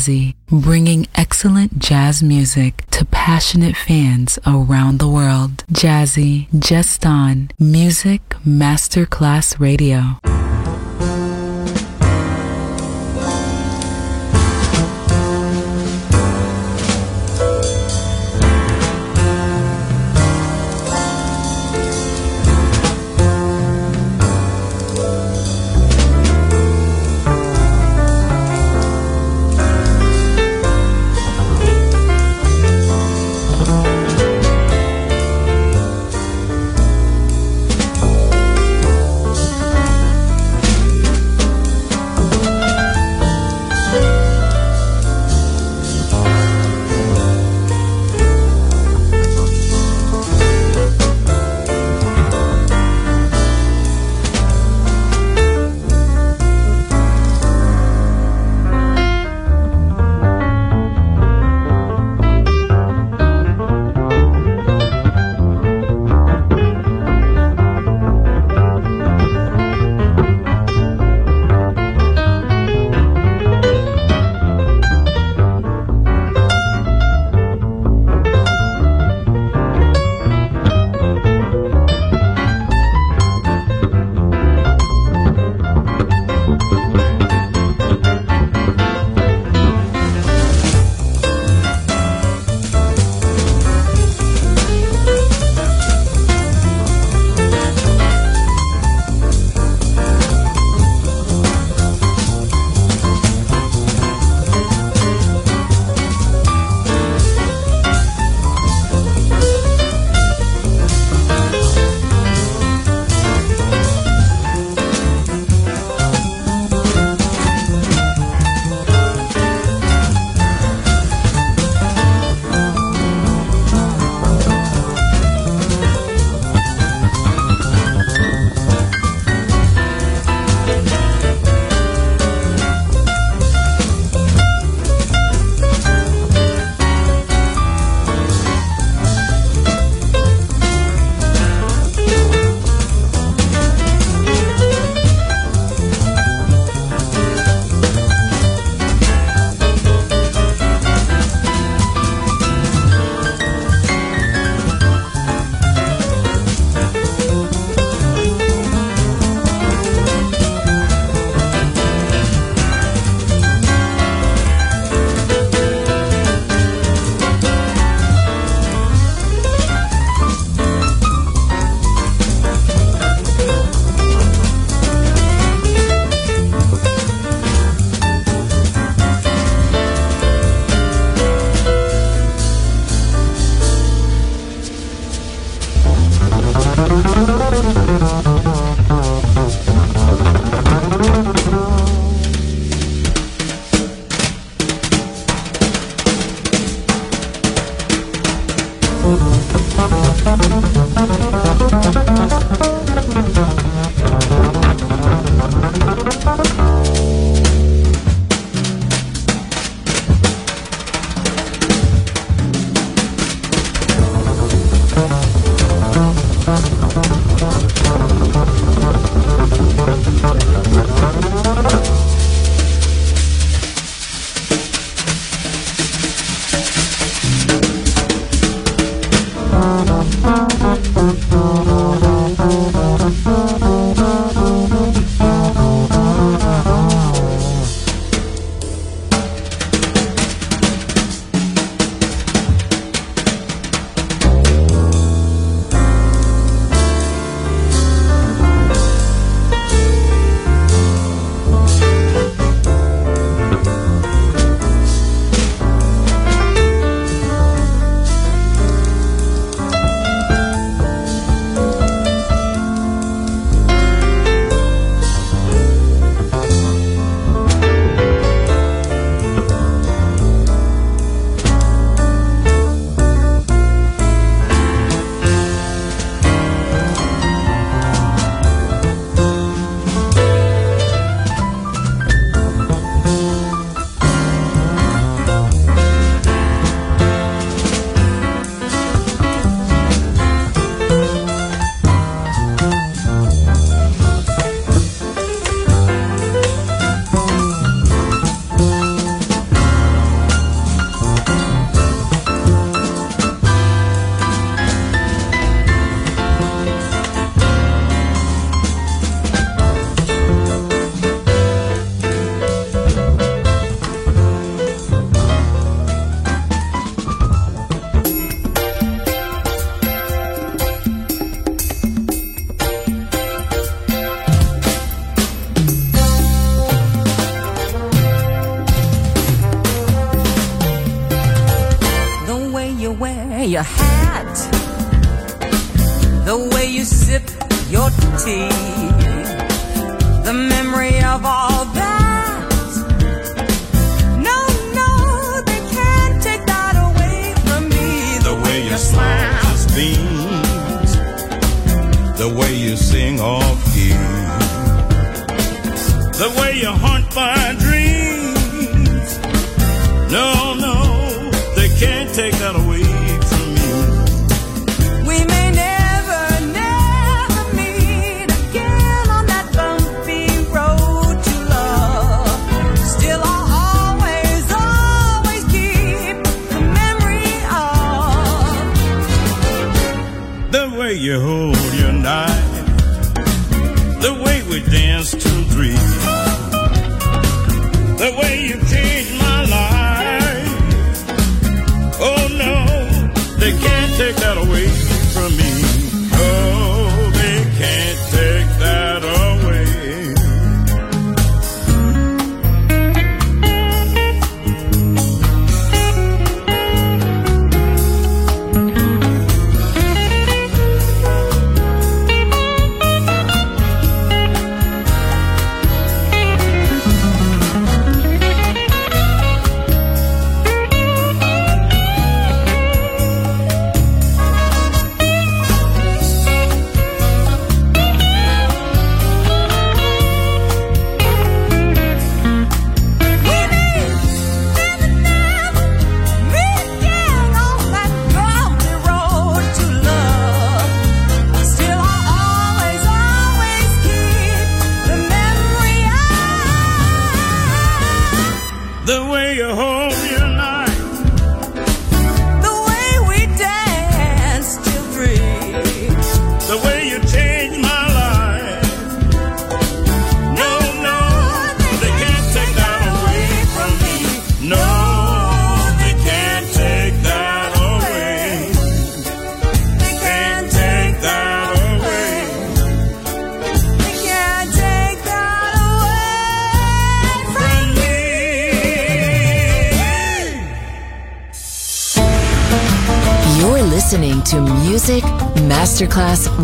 Jazzy, bringing excellent jazz music to passionate fans around the world. Jazzy, just on Music Masterclass Radio.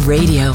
Radio,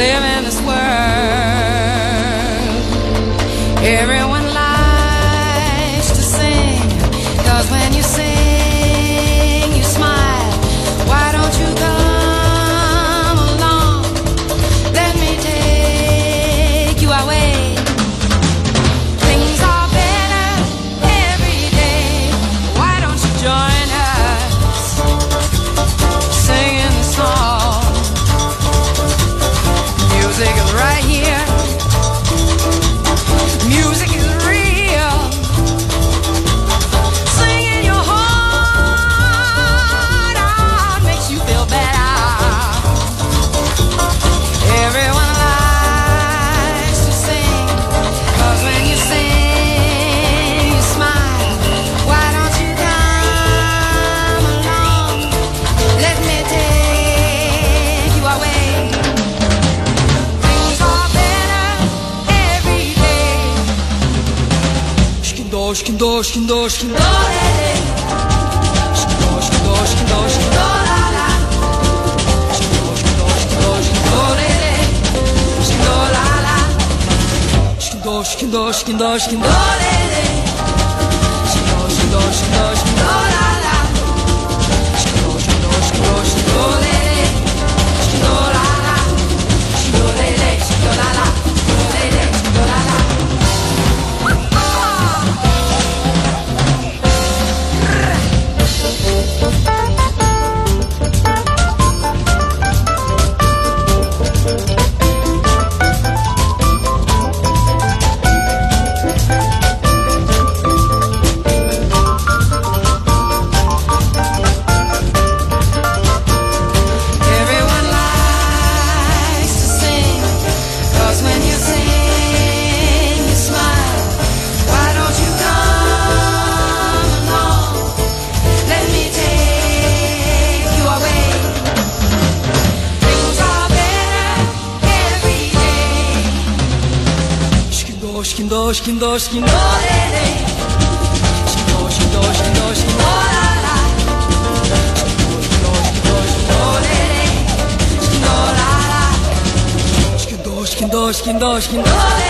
live in this world. Every do, shin do, shin do, re, re. Shin do, shin do, shin do, shin do, la, la. Shin do, shin do, shin do, shin do, re, re. Shin do, la, la. Shin do, shin do, shin do, shin do, re, re. Shin do, shin do, shin do, shin do, σκηνό, σκηνό, ρε, ρε. Σκηνό, σκηνό, σκηνό, σκηνό, ρα, ρα. Σκηνό, σκηνό, σκηνό, σκηνό, ρε,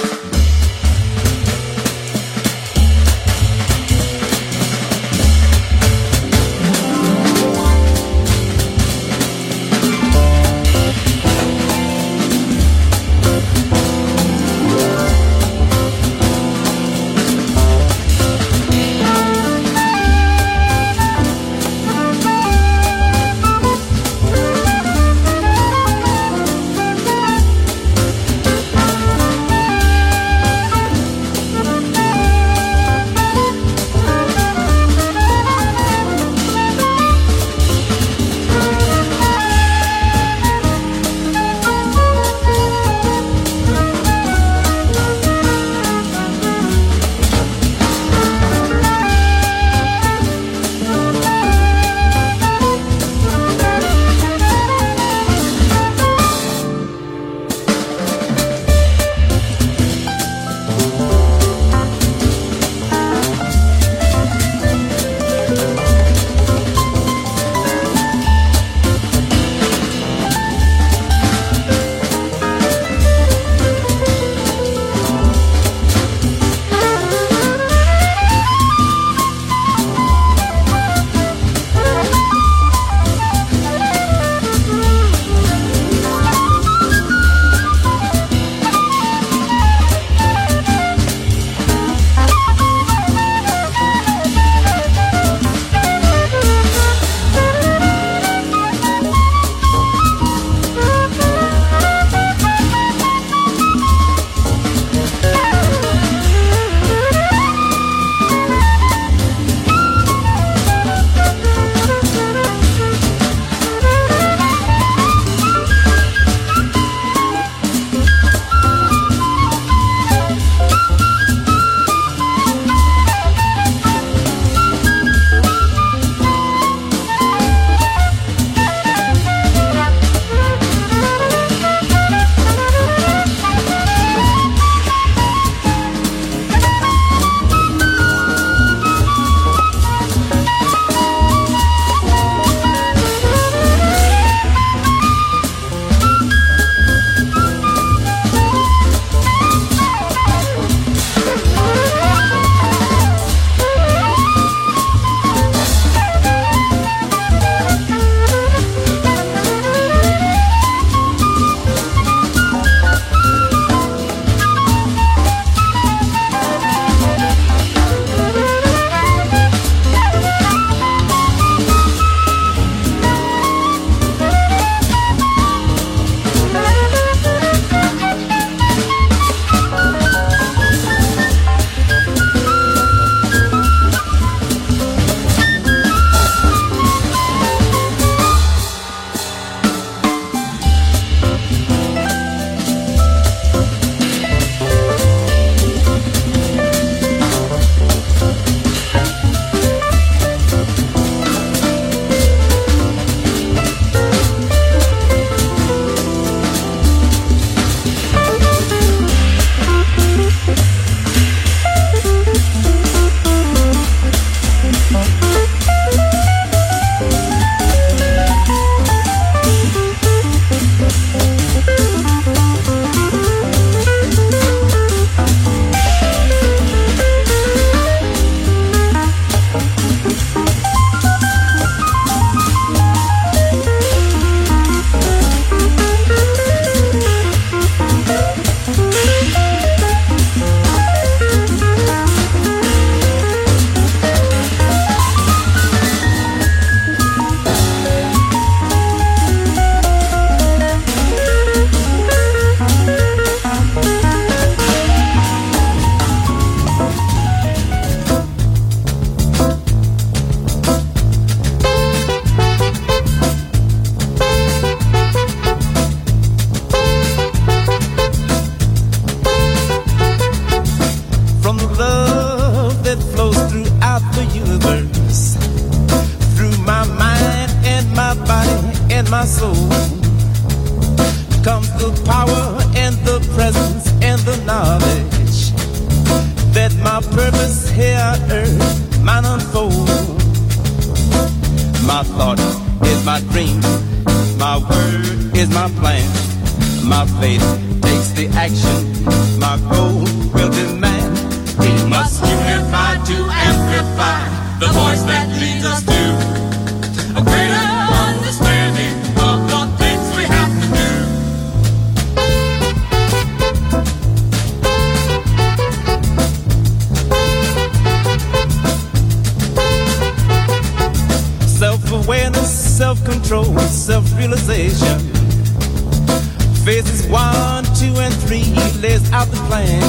Out the plan.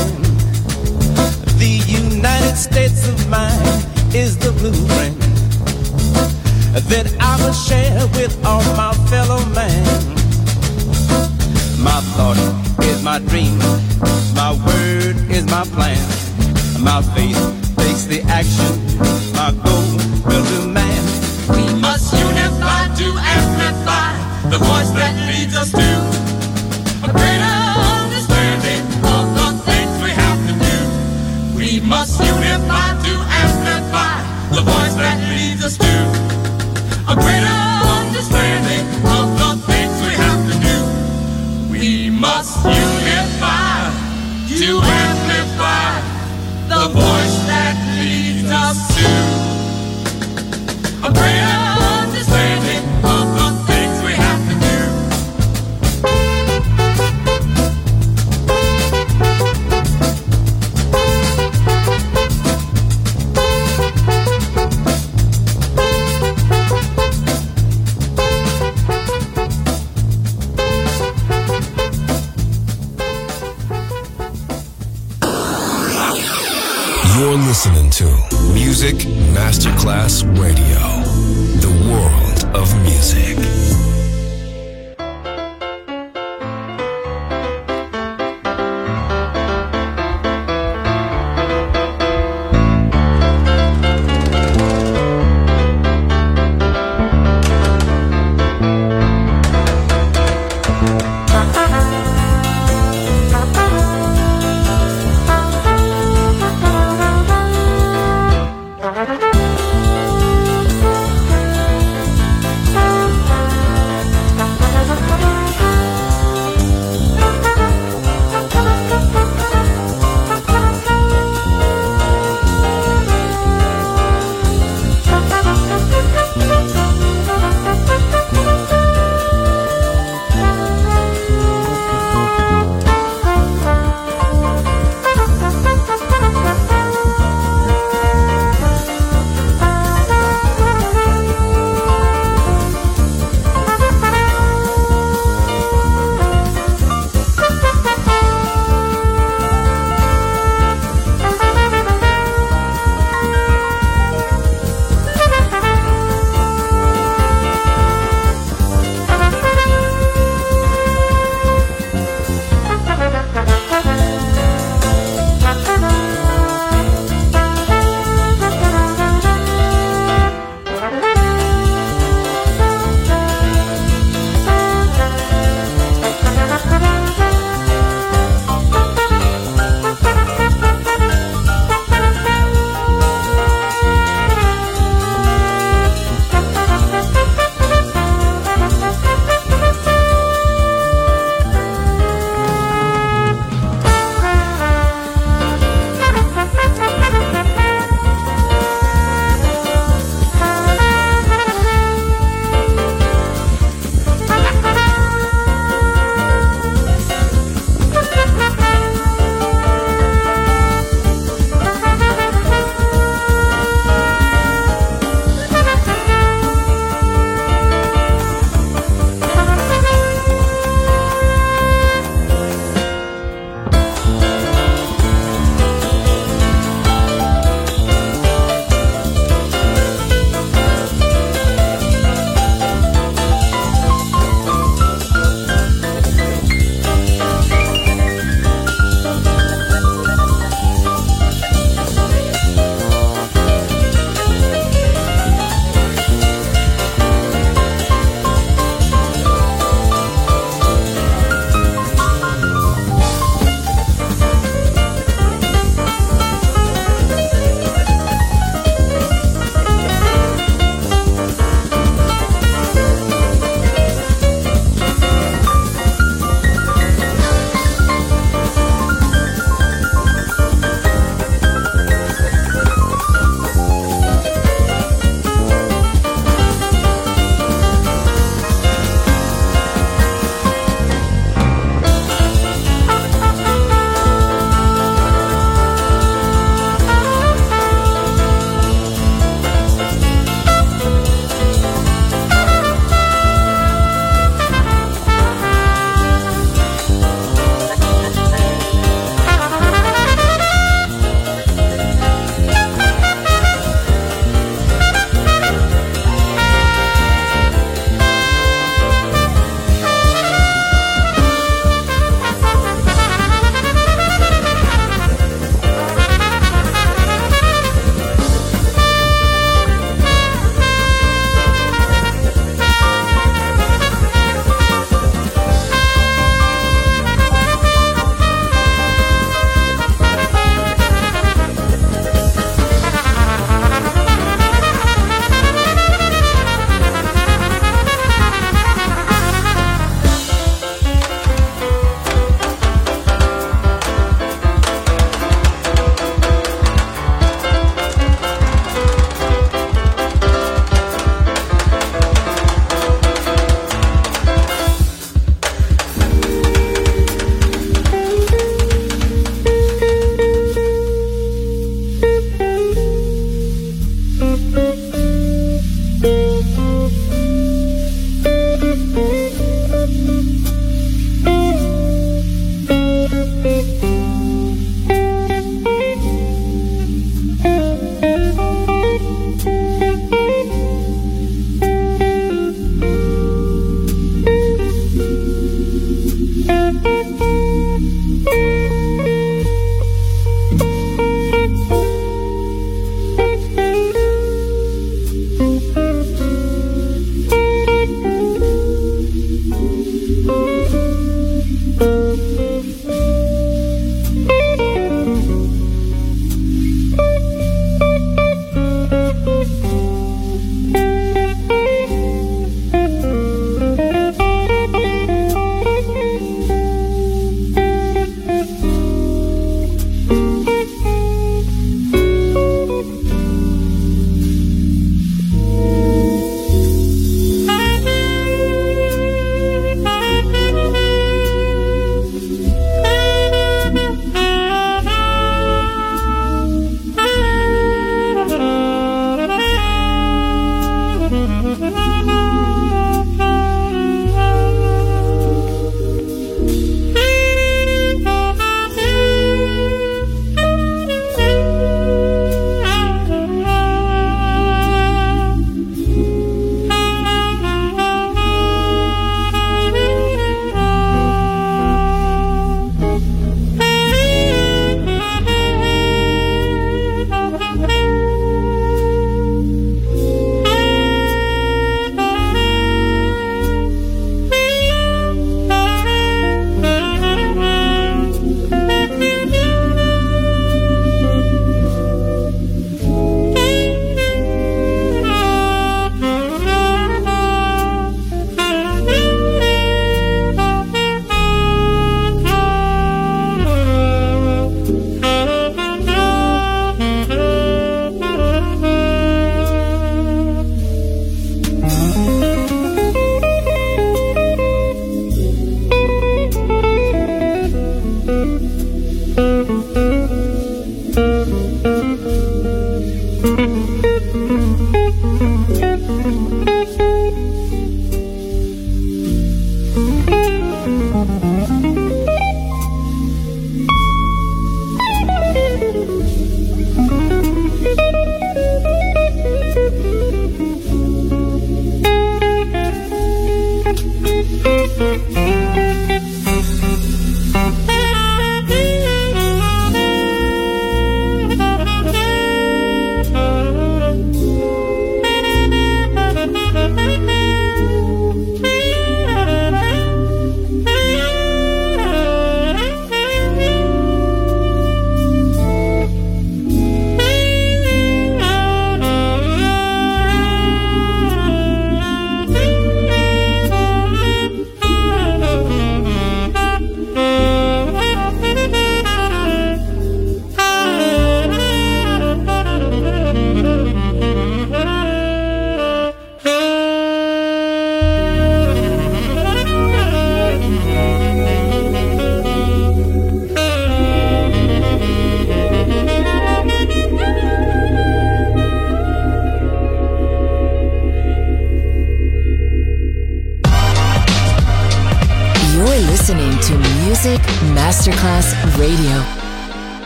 The United States of mind is the blueprint that I will share with all my fellow man. My thought is my dream, my word is my plan. My faith takes the action, my goal will demand. We must unify to amplify the voice that leads us to a greater must unify to amplify the voice that leads us to a greater understanding of the things we have to do. We must unify to amplify the voice that leads us to Masterclass Radio,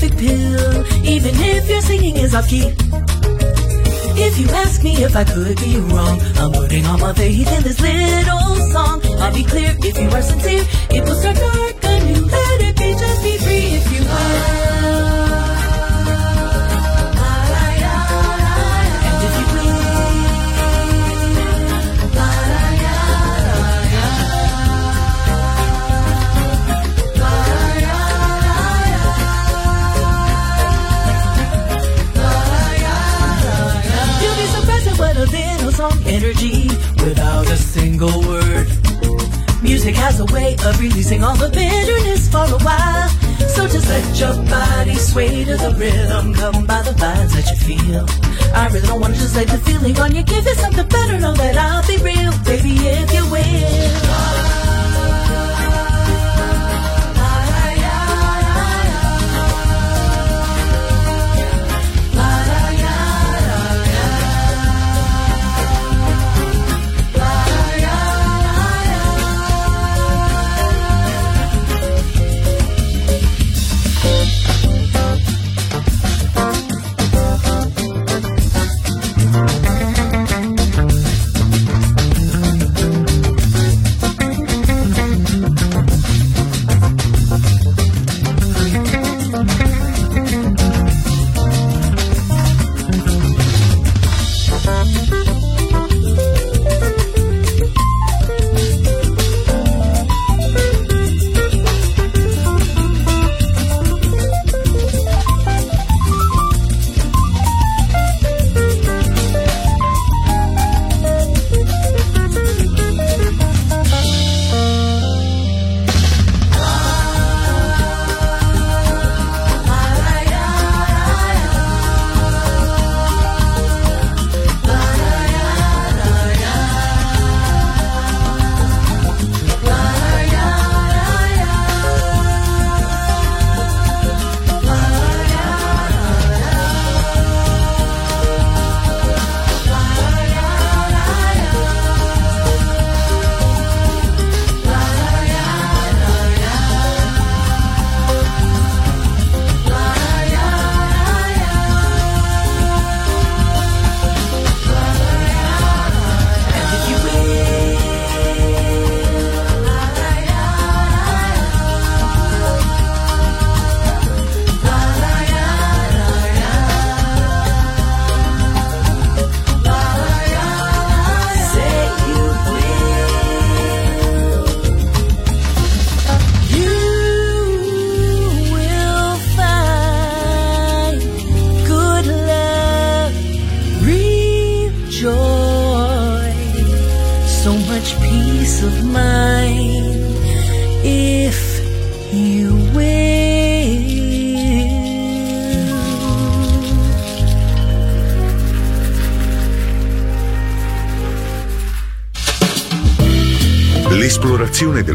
Perfect pill, even if your singing is off key. If you ask me if I could be wrong, I'm putting all my faith in this little song. I'll be clear if you are sincere. It will start dark and you let it be. Just be free if you are. Energy without a single word. Music has a way of releasing all the bitterness for a while. So just let your body sway to the rhythm, come by the vibes that you feel. I really don't want to just let the feeling on you. Give it something better, know that I'll be real, baby, if you will.